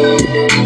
Música